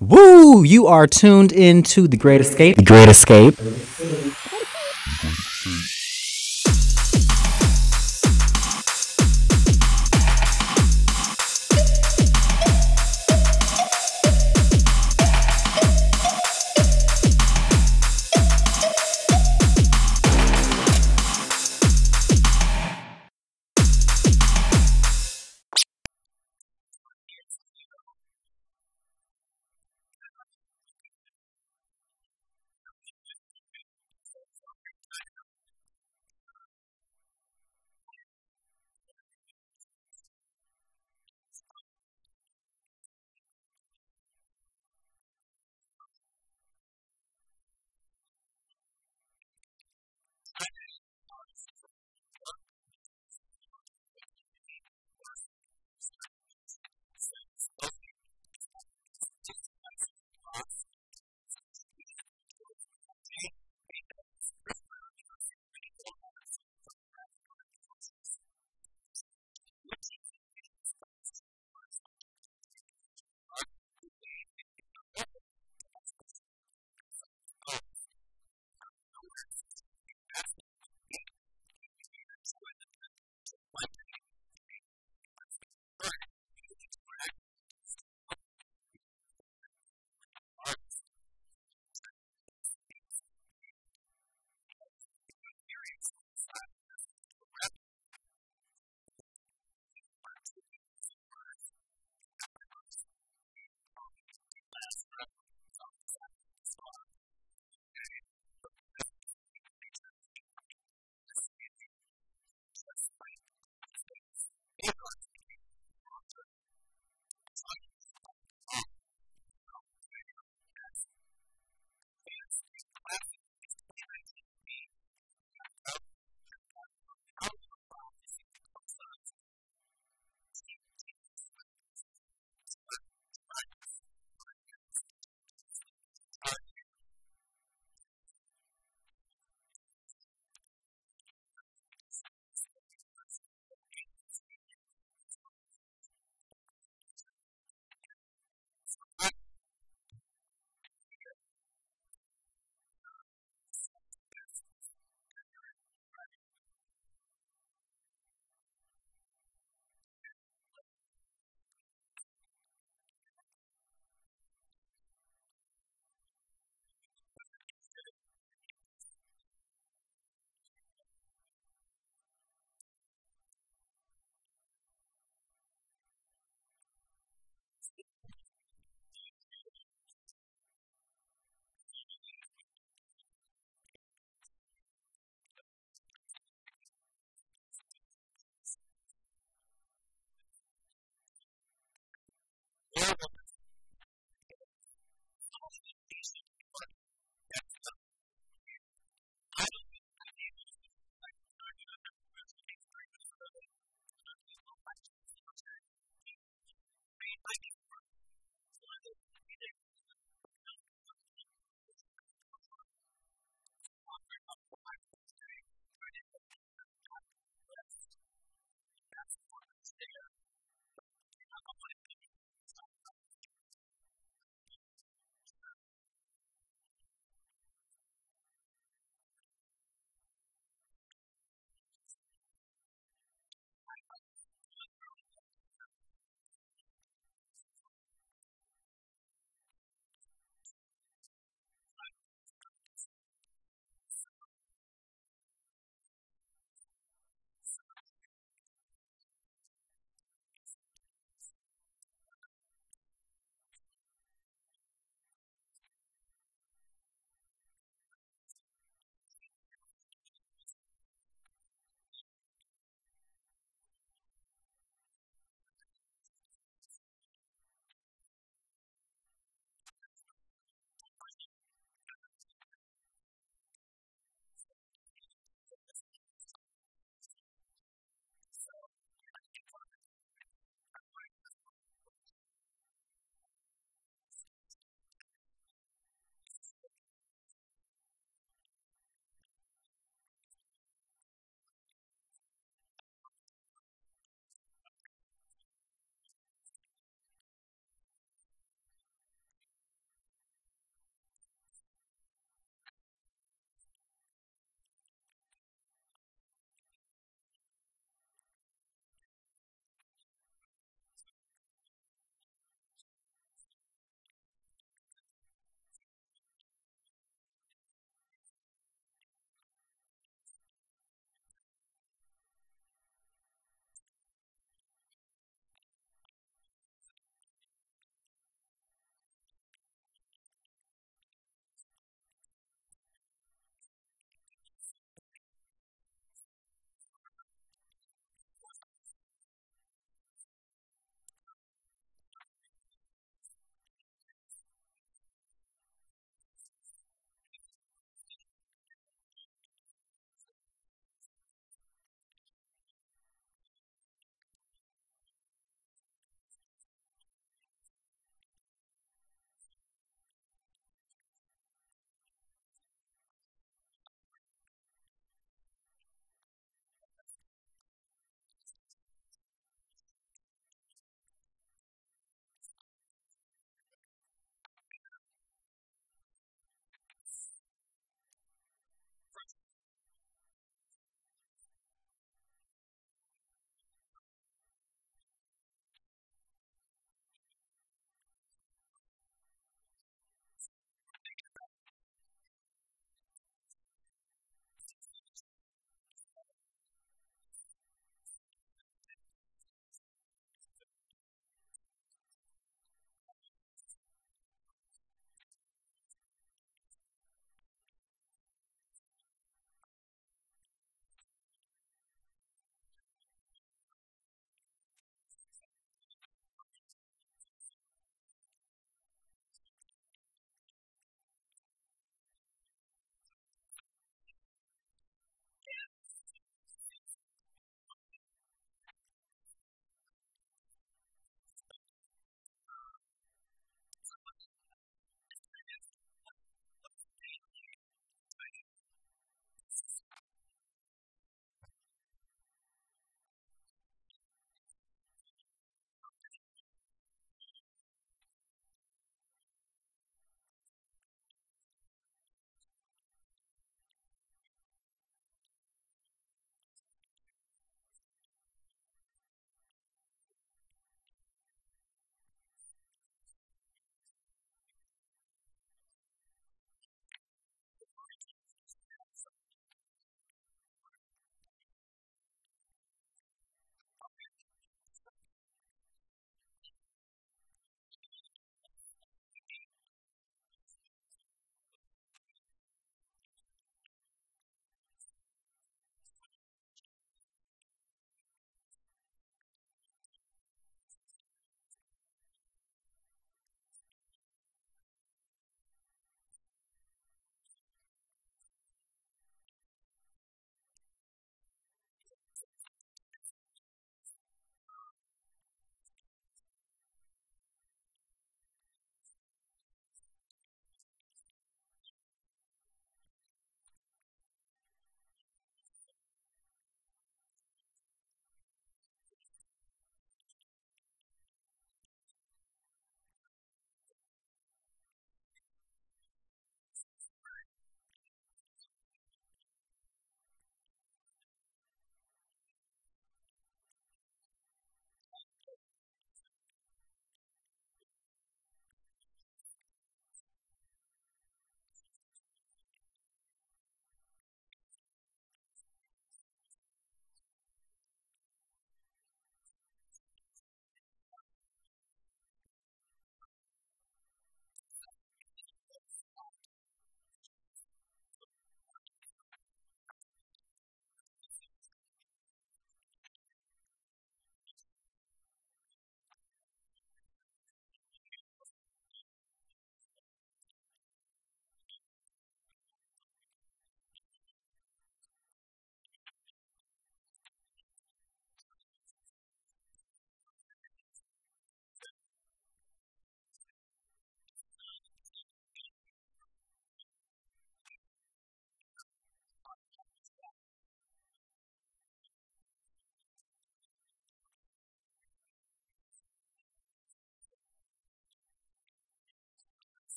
Woo! You are tuned into The Great Escape. The Great Escape.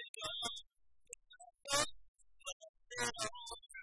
Thank you.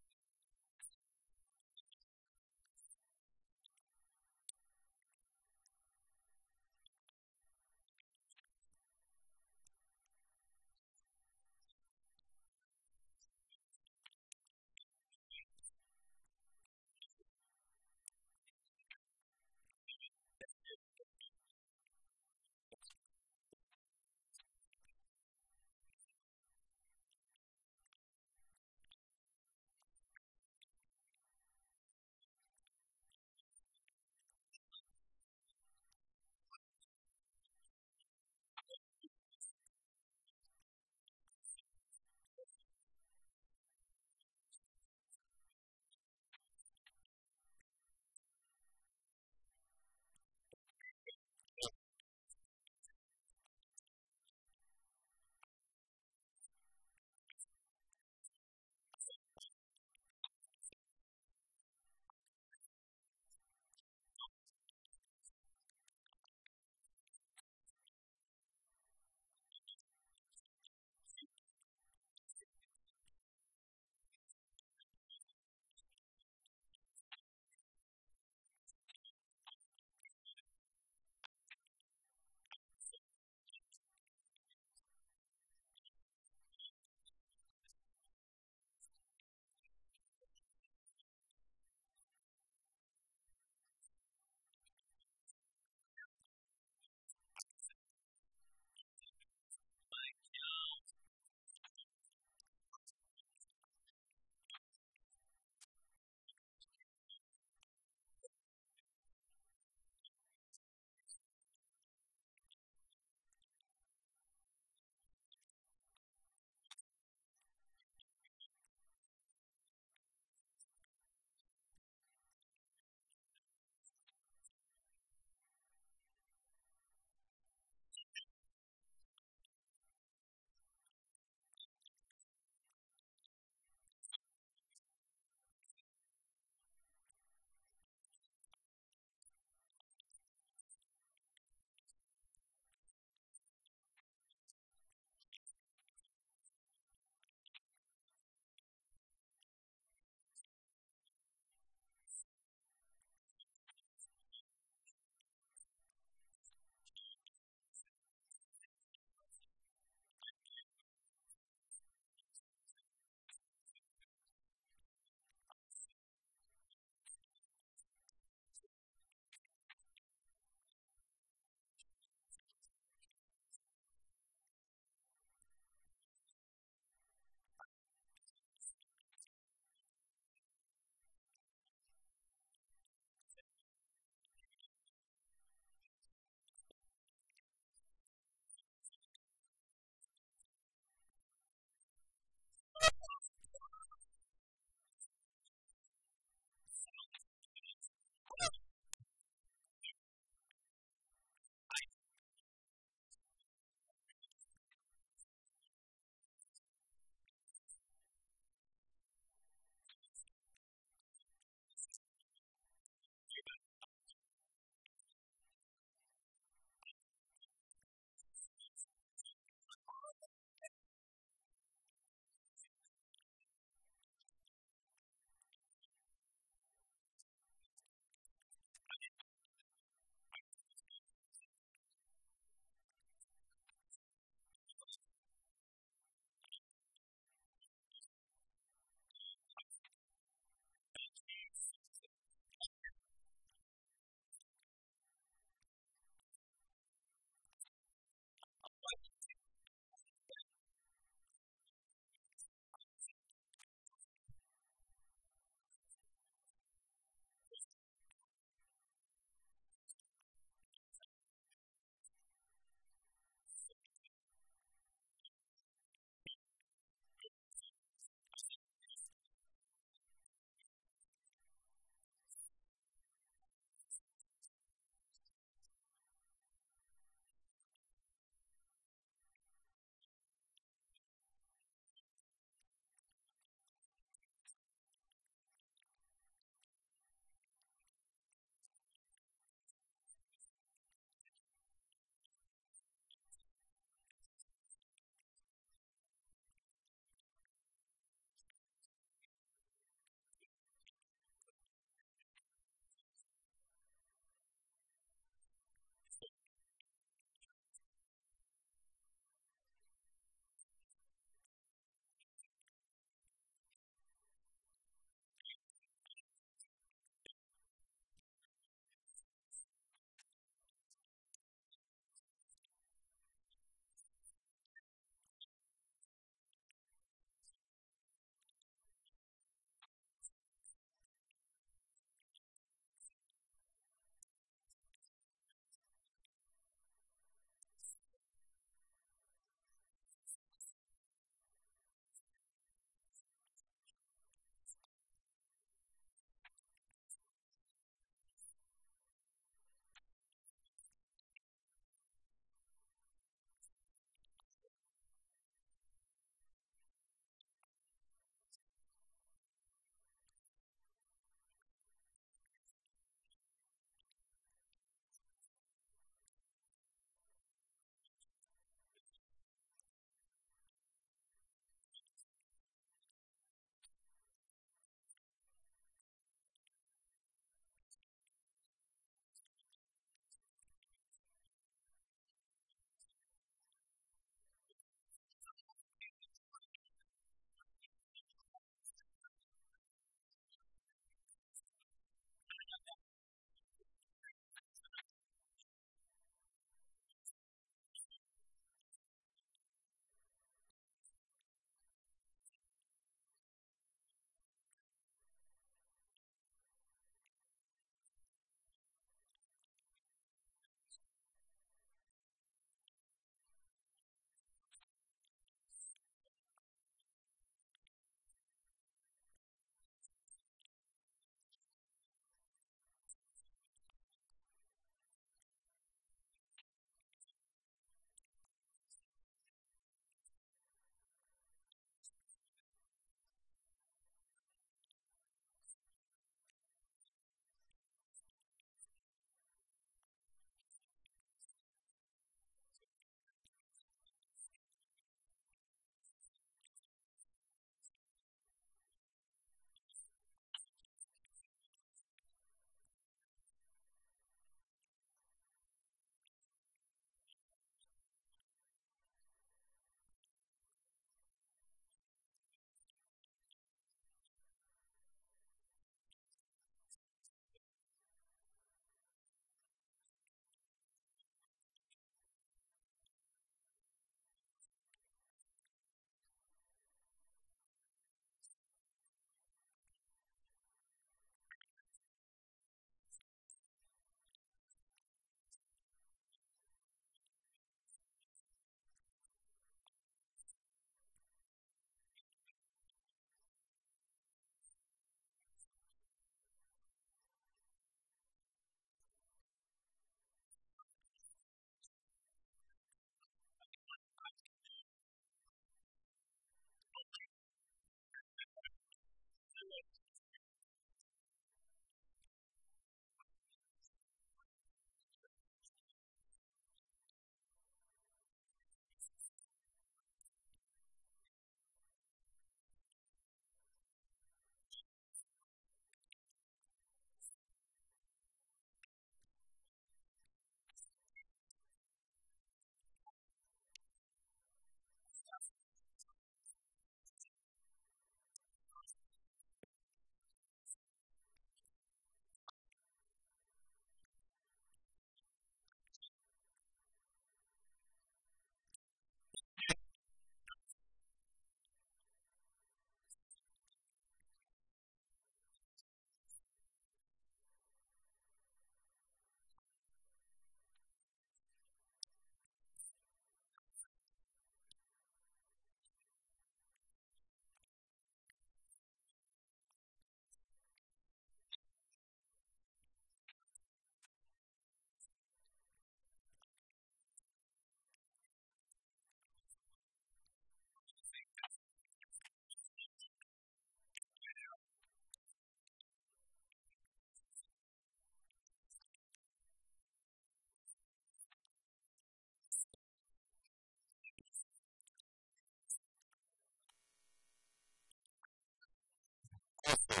Okay.